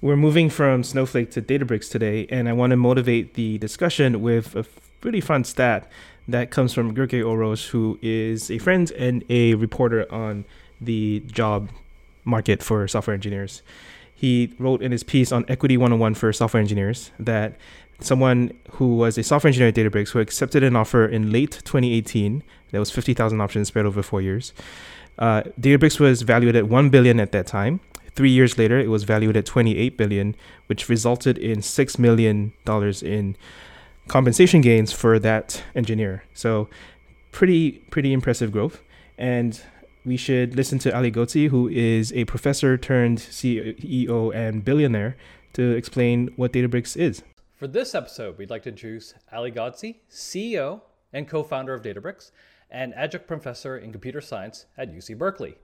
We're moving from Snowflake to Databricks today, and I want to motivate the discussion with a pretty fun stat that comes from Gergely Orosz, who is a friend and a reporter on the job market for software engineers. He wrote in his piece on Equity 101 for software engineers that someone who was a software engineer at Databricks who accepted an offer in late 2018, that was 50,000 options spread over four years. Uh, Databricks was valued at 1 billion at that time. Three years later, it was valued at 28 billion, which resulted in six million dollars in compensation gains for that engineer. So, pretty pretty impressive growth. And we should listen to Ali Ghodsi, who is a professor turned CEO and billionaire, to explain what Databricks is. For this episode, we'd like to introduce Ali Ghodsi, CEO and co-founder of Databricks, and adjunct professor in computer science at UC Berkeley.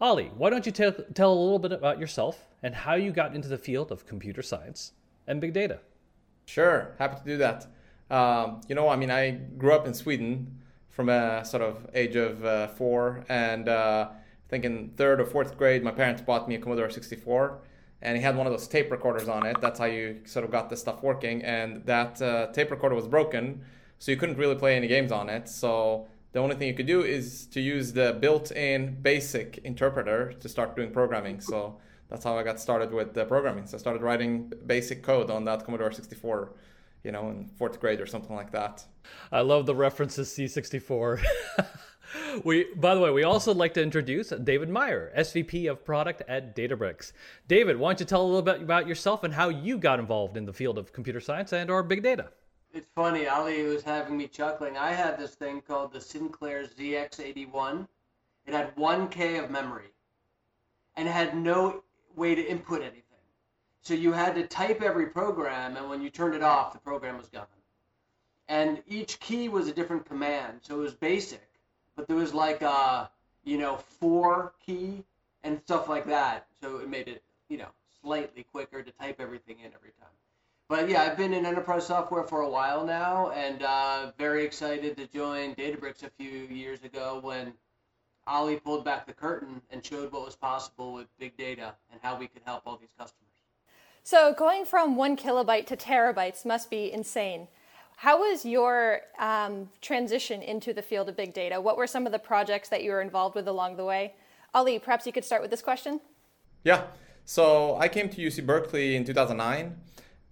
Ali, why don't you tell, tell a little bit about yourself and how you got into the field of computer science and big data? Sure, happy to do that. Um, you know, I mean, I grew up in Sweden from a sort of age of uh, four, and uh, I think in third or fourth grade, my parents bought me a Commodore 64, and he had one of those tape recorders on it. That's how you sort of got this stuff working, and that uh, tape recorder was broken, so you couldn't really play any games on it. So the only thing you could do is to use the built-in basic interpreter to start doing programming. So that's how I got started with the programming. So I started writing basic code on that Commodore 64, you know, in fourth grade or something like that. I love the references C64. we, by the way, we also like to introduce David Meyer, SVP of Product at Databricks. David, why don't you tell a little bit about yourself and how you got involved in the field of computer science and/or big data? It's funny, Ali was having me chuckling. I had this thing called the Sinclair ZX81. It had 1K of memory and had no way to input anything. So you had to type every program, and when you turned it off, the program was gone. And each key was a different command, so it was basic, but there was like a, you know, four key and stuff like that. So it made it, you know, slightly quicker to type everything in every time but yeah, I've been in enterprise software for a while now, and uh, very excited to join Databricks a few years ago when Ali pulled back the curtain and showed what was possible with big data and how we could help all these customers. So going from one kilobyte to terabytes must be insane. How was your um, transition into the field of big data? What were some of the projects that you were involved with along the way? Ali, perhaps you could start with this question. Yeah. So I came to UC Berkeley in 2009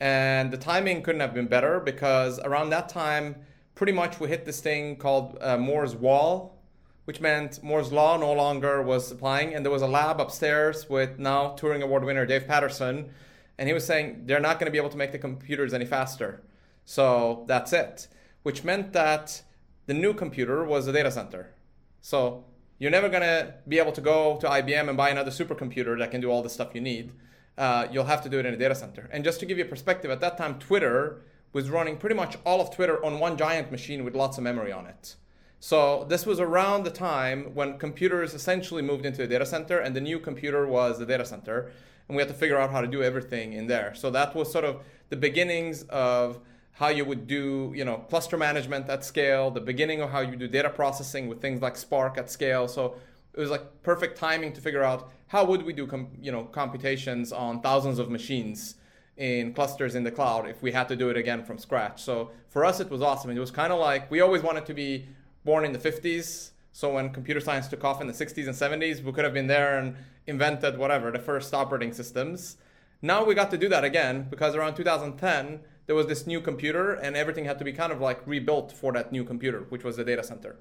and the timing couldn't have been better because around that time, pretty much we hit this thing called uh, Moore's Wall, which meant Moore's Law no longer was applying. And there was a lab upstairs with now Turing Award winner Dave Patterson. And he was saying they're not going to be able to make the computers any faster. So that's it, which meant that the new computer was a data center. So you're never going to be able to go to IBM and buy another supercomputer that can do all the stuff you need uh, you'll have to do it in a data center. And just to give you a perspective, at that time, Twitter was running pretty much all of Twitter on one giant machine with lots of memory on it. So this was around the time when computers essentially moved into a data center, and the new computer was the data center, and we had to figure out how to do everything in there. So that was sort of the beginnings of how you would do, you know, cluster management at scale, the beginning of how you do data processing with things like Spark at scale. So it was like perfect timing to figure out how would we do com- you know computations on thousands of machines in clusters in the cloud if we had to do it again from scratch. So for us, it was awesome. It was kind of like we always wanted to be born in the 50s. So when computer science took off in the 60s and 70s, we could have been there and invented whatever the first operating systems. Now we got to do that again because around 2010 there was this new computer and everything had to be kind of like rebuilt for that new computer, which was the data center.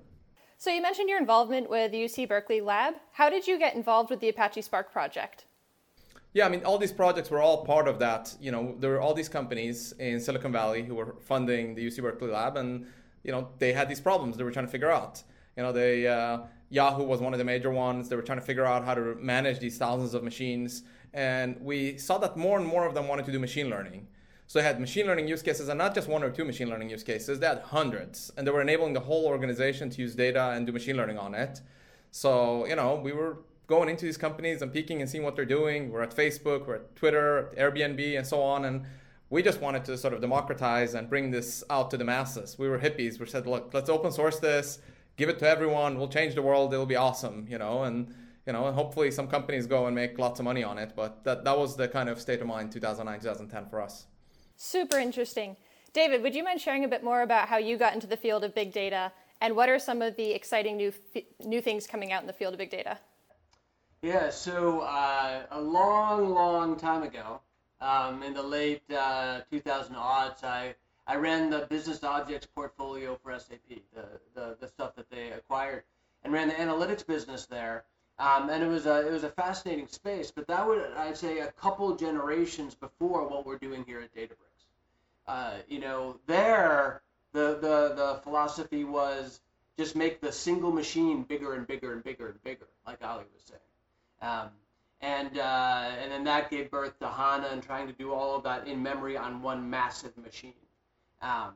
So you mentioned your involvement with UC Berkeley Lab. How did you get involved with the Apache Spark project? Yeah, I mean, all these projects were all part of that. You know, there were all these companies in Silicon Valley who were funding the UC Berkeley lab, and you know, they had these problems they were trying to figure out. You know, they uh, Yahoo was one of the major ones. They were trying to figure out how to manage these thousands of machines, and we saw that more and more of them wanted to do machine learning. So they had machine learning use cases, and not just one or two machine learning use cases. They had hundreds, and they were enabling the whole organization to use data and do machine learning on it. So you know, we were going into these companies and peeking and seeing what they're doing. We're at Facebook, we're at Twitter, Airbnb, and so on, and we just wanted to sort of democratize and bring this out to the masses. We were hippies. We said, look, let's open source this, give it to everyone. We'll change the world. It'll be awesome, you know, and you know, and hopefully some companies go and make lots of money on it. But that, that was the kind of state of mind 2009, 2010 for us. Super interesting. David, would you mind sharing a bit more about how you got into the field of big data and what are some of the exciting new, new things coming out in the field of big data? Yeah, so uh, a long, long time ago, um, in the late uh, 2000 odds, I, I ran the business objects portfolio for SAP, the, the, the stuff that they acquired, and ran the analytics business there. Um, and it was a it was a fascinating space, but that would I'd say a couple generations before what we're doing here at Databricks. Uh, you know, there the, the the philosophy was just make the single machine bigger and bigger and bigger and bigger, like Ali was saying. Um, and uh, and then that gave birth to HANA and trying to do all of that in memory on one massive machine. Um,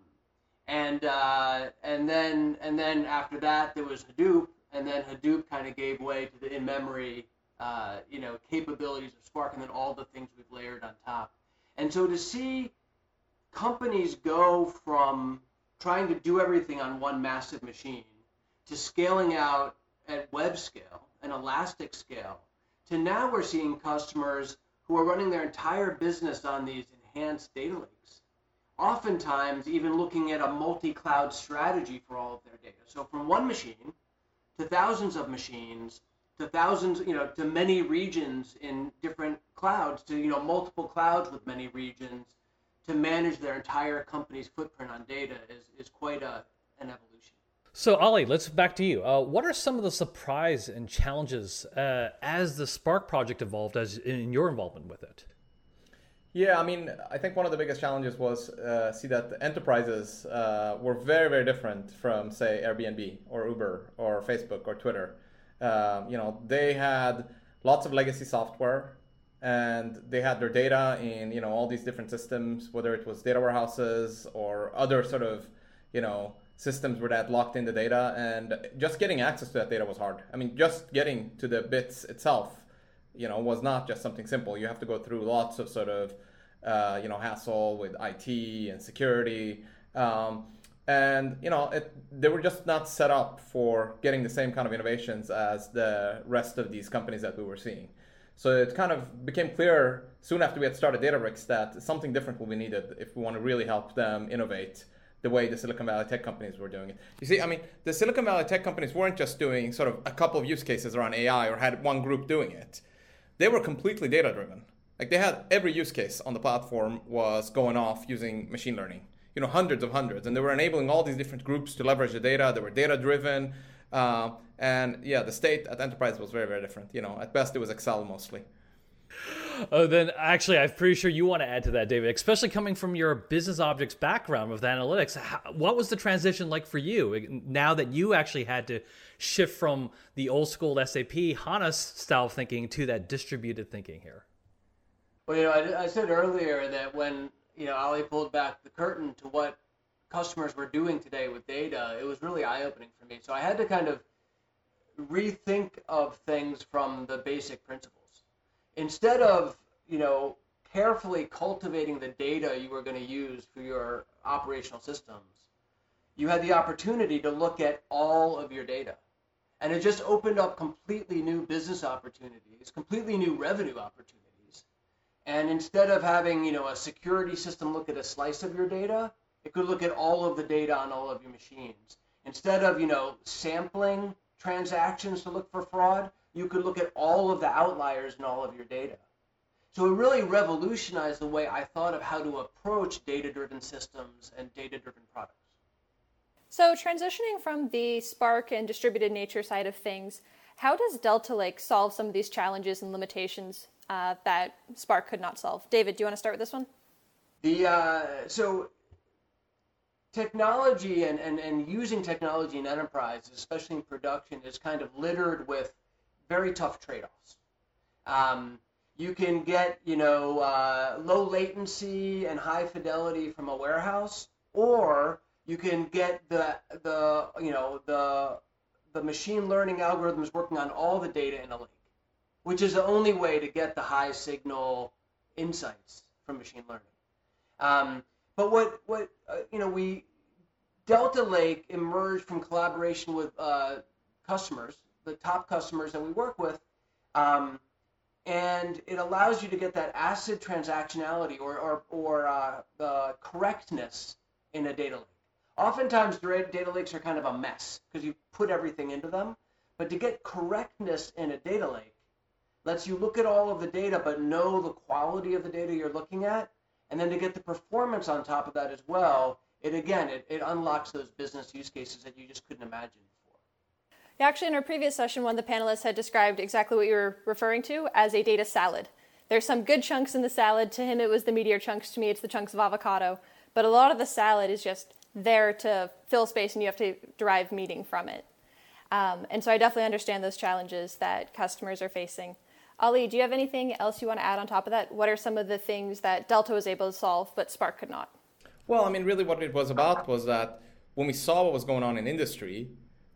and uh, and then and then after that there was Hadoop, and then Hadoop kind of gave way to the in-memory, uh, you know, capabilities of Spark, and then all the things we've layered on top. And so to see companies go from trying to do everything on one massive machine to scaling out at web scale and elastic scale to now we're seeing customers who are running their entire business on these enhanced data lakes. Oftentimes, even looking at a multi-cloud strategy for all of their data. So from one machine to thousands of machines to thousands, you know, to many regions in different clouds, to you know multiple clouds with many regions, to manage their entire company's footprint on data is, is quite a, an evolution. So, Ali, let's back to you. Uh, what are some of the surprise and challenges uh, as the Spark project evolved, as in your involvement with it? Yeah, I mean, I think one of the biggest challenges was uh, see that enterprises uh, were very, very different from, say, Airbnb or Uber or Facebook or Twitter. Um, you know, they had lots of legacy software and they had their data in you know all these different systems, whether it was data warehouses or other sort of you know systems where that locked in the data, and just getting access to that data was hard. I mean, just getting to the bits itself, you know, was not just something simple. You have to go through lots of sort of uh, you know hassle with IT and security. Um, and you know it, they were just not set up for getting the same kind of innovations as the rest of these companies that we were seeing so it kind of became clear soon after we had started Databricks that something different will be needed if we want to really help them innovate the way the Silicon Valley tech companies were doing it. You see, I mean, the Silicon Valley tech companies weren't just doing sort of a couple of use cases around AI or had one group doing it. They were completely data driven. Like they had every use case on the platform was going off using machine learning. You know, hundreds of hundreds, and they were enabling all these different groups to leverage the data. They were data driven. Uh, and yeah, the state at enterprise was very, very different. You know, at best it was Excel mostly. Oh, then actually, I'm pretty sure you want to add to that, David, especially coming from your business objects background with analytics. How, what was the transition like for you eh, now that you actually had to shift from the old school SAP HANA style thinking to that distributed thinking here? Well, you know, I, I said earlier that when you know Ali pulled back the curtain to what customers were doing today with data, it was really eye opening for me. So I had to kind of rethink of things from the basic principles. Instead of, you know, carefully cultivating the data you were going to use for your operational systems, you had the opportunity to look at all of your data. And it just opened up completely new business opportunities, completely new revenue opportunities. And instead of having, you know, a security system look at a slice of your data, it could look at all of the data on all of your machines. Instead of, you know, sampling transactions to look for fraud, you could look at all of the outliers in all of your data. So it really revolutionized the way I thought of how to approach data-driven systems and data-driven products. So transitioning from the Spark and distributed nature side of things, how does Delta Lake solve some of these challenges and limitations uh, that Spark could not solve? David, do you want to start with this one? The uh, so technology and, and, and using technology in enterprise, especially in production, is kind of littered with very tough trade-offs. Um, you can get, you know, uh, low latency and high fidelity from a warehouse, or you can get the the you know the the machine learning algorithms working on all the data in a lake, which is the only way to get the high signal insights from machine learning. Um, but what what uh, you know we Delta Lake emerged from collaboration with uh, customers, the top customers that we work with, Um, and it allows you to get that ACID transactionality or, or, or uh, the correctness in a data lake. Oftentimes, data lakes are kind of a mess because you put everything into them. But to get correctness in a data lake lets you look at all of the data but know the quality of the data you're looking at. And then to get the performance on top of that as well, it again, it, it unlocks those business use cases that you just couldn't imagine. Actually, in our previous session, one of the panelists had described exactly what you were referring to as a data salad. There's some good chunks in the salad. To him, it was the meteor chunks. To me, it's the chunks of avocado. But a lot of the salad is just there to fill space, and you have to derive meaning from it. Um, and so I definitely understand those challenges that customers are facing. Ali, do you have anything else you want to add on top of that? What are some of the things that Delta was able to solve, but Spark could not? Well, I mean, really, what it was about was that when we saw what was going on in industry,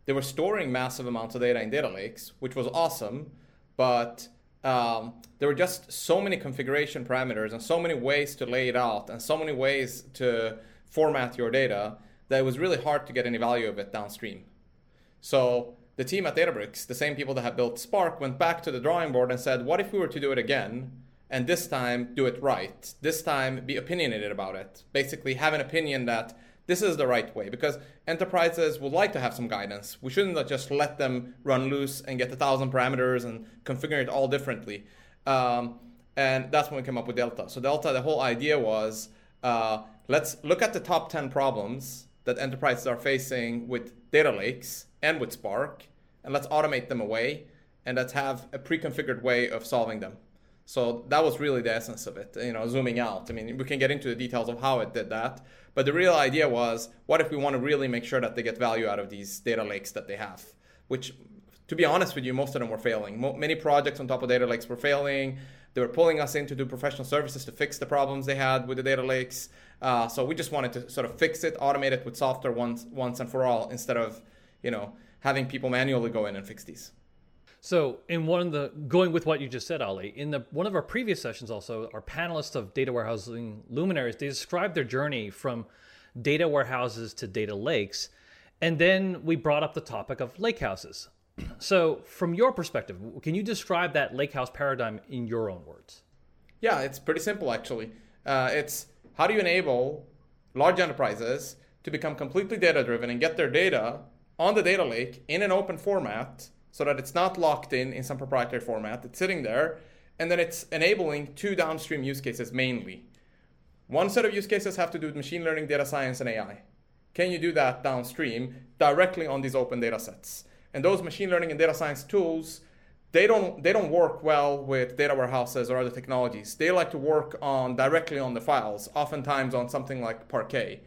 they were storing massive amounts of data in data lakes, which was awesome, but um, there were just so many configuration parameters and so many ways to lay it out and so many ways to format your data that it was really hard to get any value of it downstream. So the team at Databricks, the same people that had built Spark, went back to the drawing board and said, what if we were to do it again? And this time do it right. This time be opinionated about it. Basically, have an opinion that this is the right way because enterprises would like to have some guidance. We shouldn't just let them run loose and get a thousand parameters and configure it all differently. Um, and that's when we came up with Delta. So Delta, the whole idea was uh, let's look at the top 10 problems that enterprises are facing with data lakes and with Spark, and let's automate them away, and let's have a pre-configured way of solving them. So that was really the essence of it, you know, zooming out. I mean, we can get into the details of how it did that, but the real idea was what if we want to really make sure that they get value out of these data lakes that they have, which to be honest with you, most of them were failing. Mo- many projects on top of data lakes were failing. They were pulling us in to do professional services to fix the problems they had with the data lakes. Uh, so we just wanted to sort of fix it, automate it with software once, once and for all, instead of, you know, having people manually go in and fix these. So, in one of the going with what you just said, Ali, in the one of our previous sessions, also our panelists of data warehousing luminaries, they described their journey from data warehouses to data lakes, and then we brought up the topic of lakehouses. So, from your perspective, can you describe that lakehouse paradigm in your own words? Yeah, it's pretty simple actually. Uh, it's how do you enable large enterprises to become completely data driven and get their data on the data lake in an open format so that it's not locked in in some proprietary format. It's sitting there, and then it's enabling two downstream use cases mainly. One set of use cases have to do with machine learning, data science, and AI. Can you do that downstream directly on these open data sets? And those machine learning and data science tools, they don't they don't work well with data warehouses or other technologies. They like to work on directly on the files, oftentimes on something like Parquet.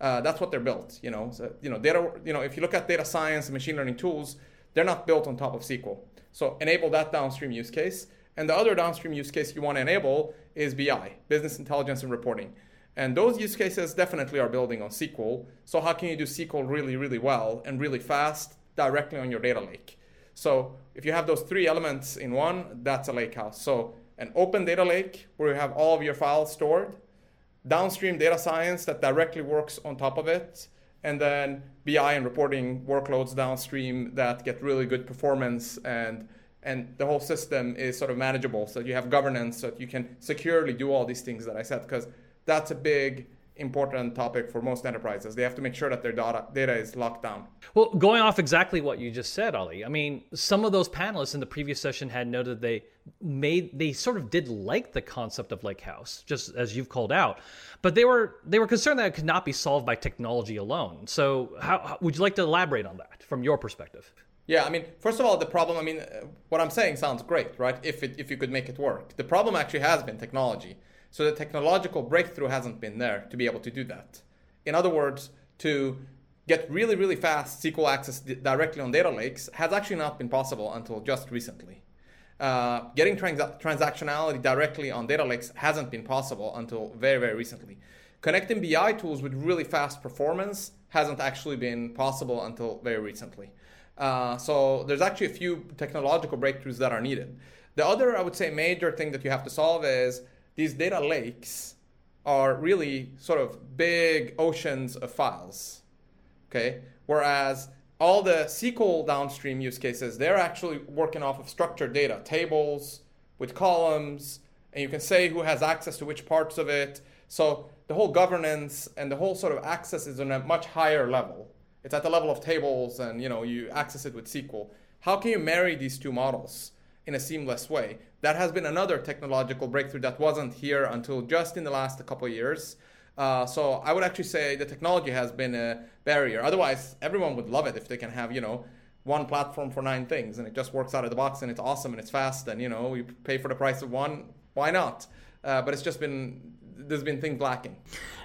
Uh, that's what they're built. You know, so, you know, data. You know, if you look at data science and machine learning tools, they're not built on top of SQL. So enable that downstream use case. And the other downstream use case you want to enable is BI, business intelligence and reporting. And those use cases definitely are building on SQL. So how can you do SQL really, really well and really fast directly on your data lake? So if you have those three elements in one, that's a lake house. So an open data lake where you have all of your files stored, downstream data science that directly works on top of it, and then BI and reporting workloads downstream that get really good performance and and the whole system is sort of manageable. So you have governance so that you can securely do all these things that I said because that's a big important topic for most enterprises. They have to make sure that their data, data is locked down. Well, going off exactly what you just said, Ali, I mean, some of those panelists in the previous session had noted they made they sort of did like the concept of lake house, just as you've called out, but they were they were concerned that it could not be solved by technology alone. So, how, how would you like to elaborate on that from your perspective? Yeah, I mean, first of all, the problem. I mean, uh, what I'm saying sounds great, right? If it if you could make it work, the problem actually has been technology. So the technological breakthrough hasn't been there to be able to do that. In other words, to get really, really fast SQL access directly on data lakes has actually not been possible until just recently. Uh, getting trans- transactionality directly on data lakes hasn't been possible until very, very recently. Connecting BI tools with really fast performance hasn't actually been possible until very recently. Uh, so there's actually a few technological breakthroughs that are needed. The other, I would say, major thing that you have to solve is these data lakes are really sort of big oceans of files. Okay? Whereas all the SQL downstream use cases, they're actually working off of structured data, tables with columns, and you can say who has access to which parts of it. So the whole governance and the whole sort of access is on a much higher level. It's at the level of tables and you know you access it with SQL. How can you marry these two models in a seamless way? That has been another technological breakthrough that wasn't here until just in the last couple years. Uh, so I would actually say the technology has been a barrier. Otherwise, everyone would love it if they can have you know one platform for nine things and it just works out of the box and it's awesome and it's fast and you know you pay for the price of one. Why not? Uh, but it's just been there's been things lacking.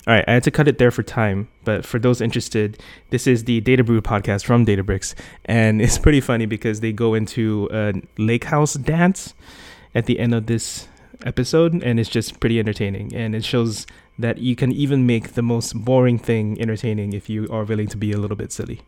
All right, I had to cut it there for time, but for those interested, this is the Data Brew podcast from Databricks, and it's pretty funny because they go into a lake house dance at the end of this episode, and it's just pretty entertaining, and it shows that you can even make the most boring thing entertaining if you are willing to be a little bit silly.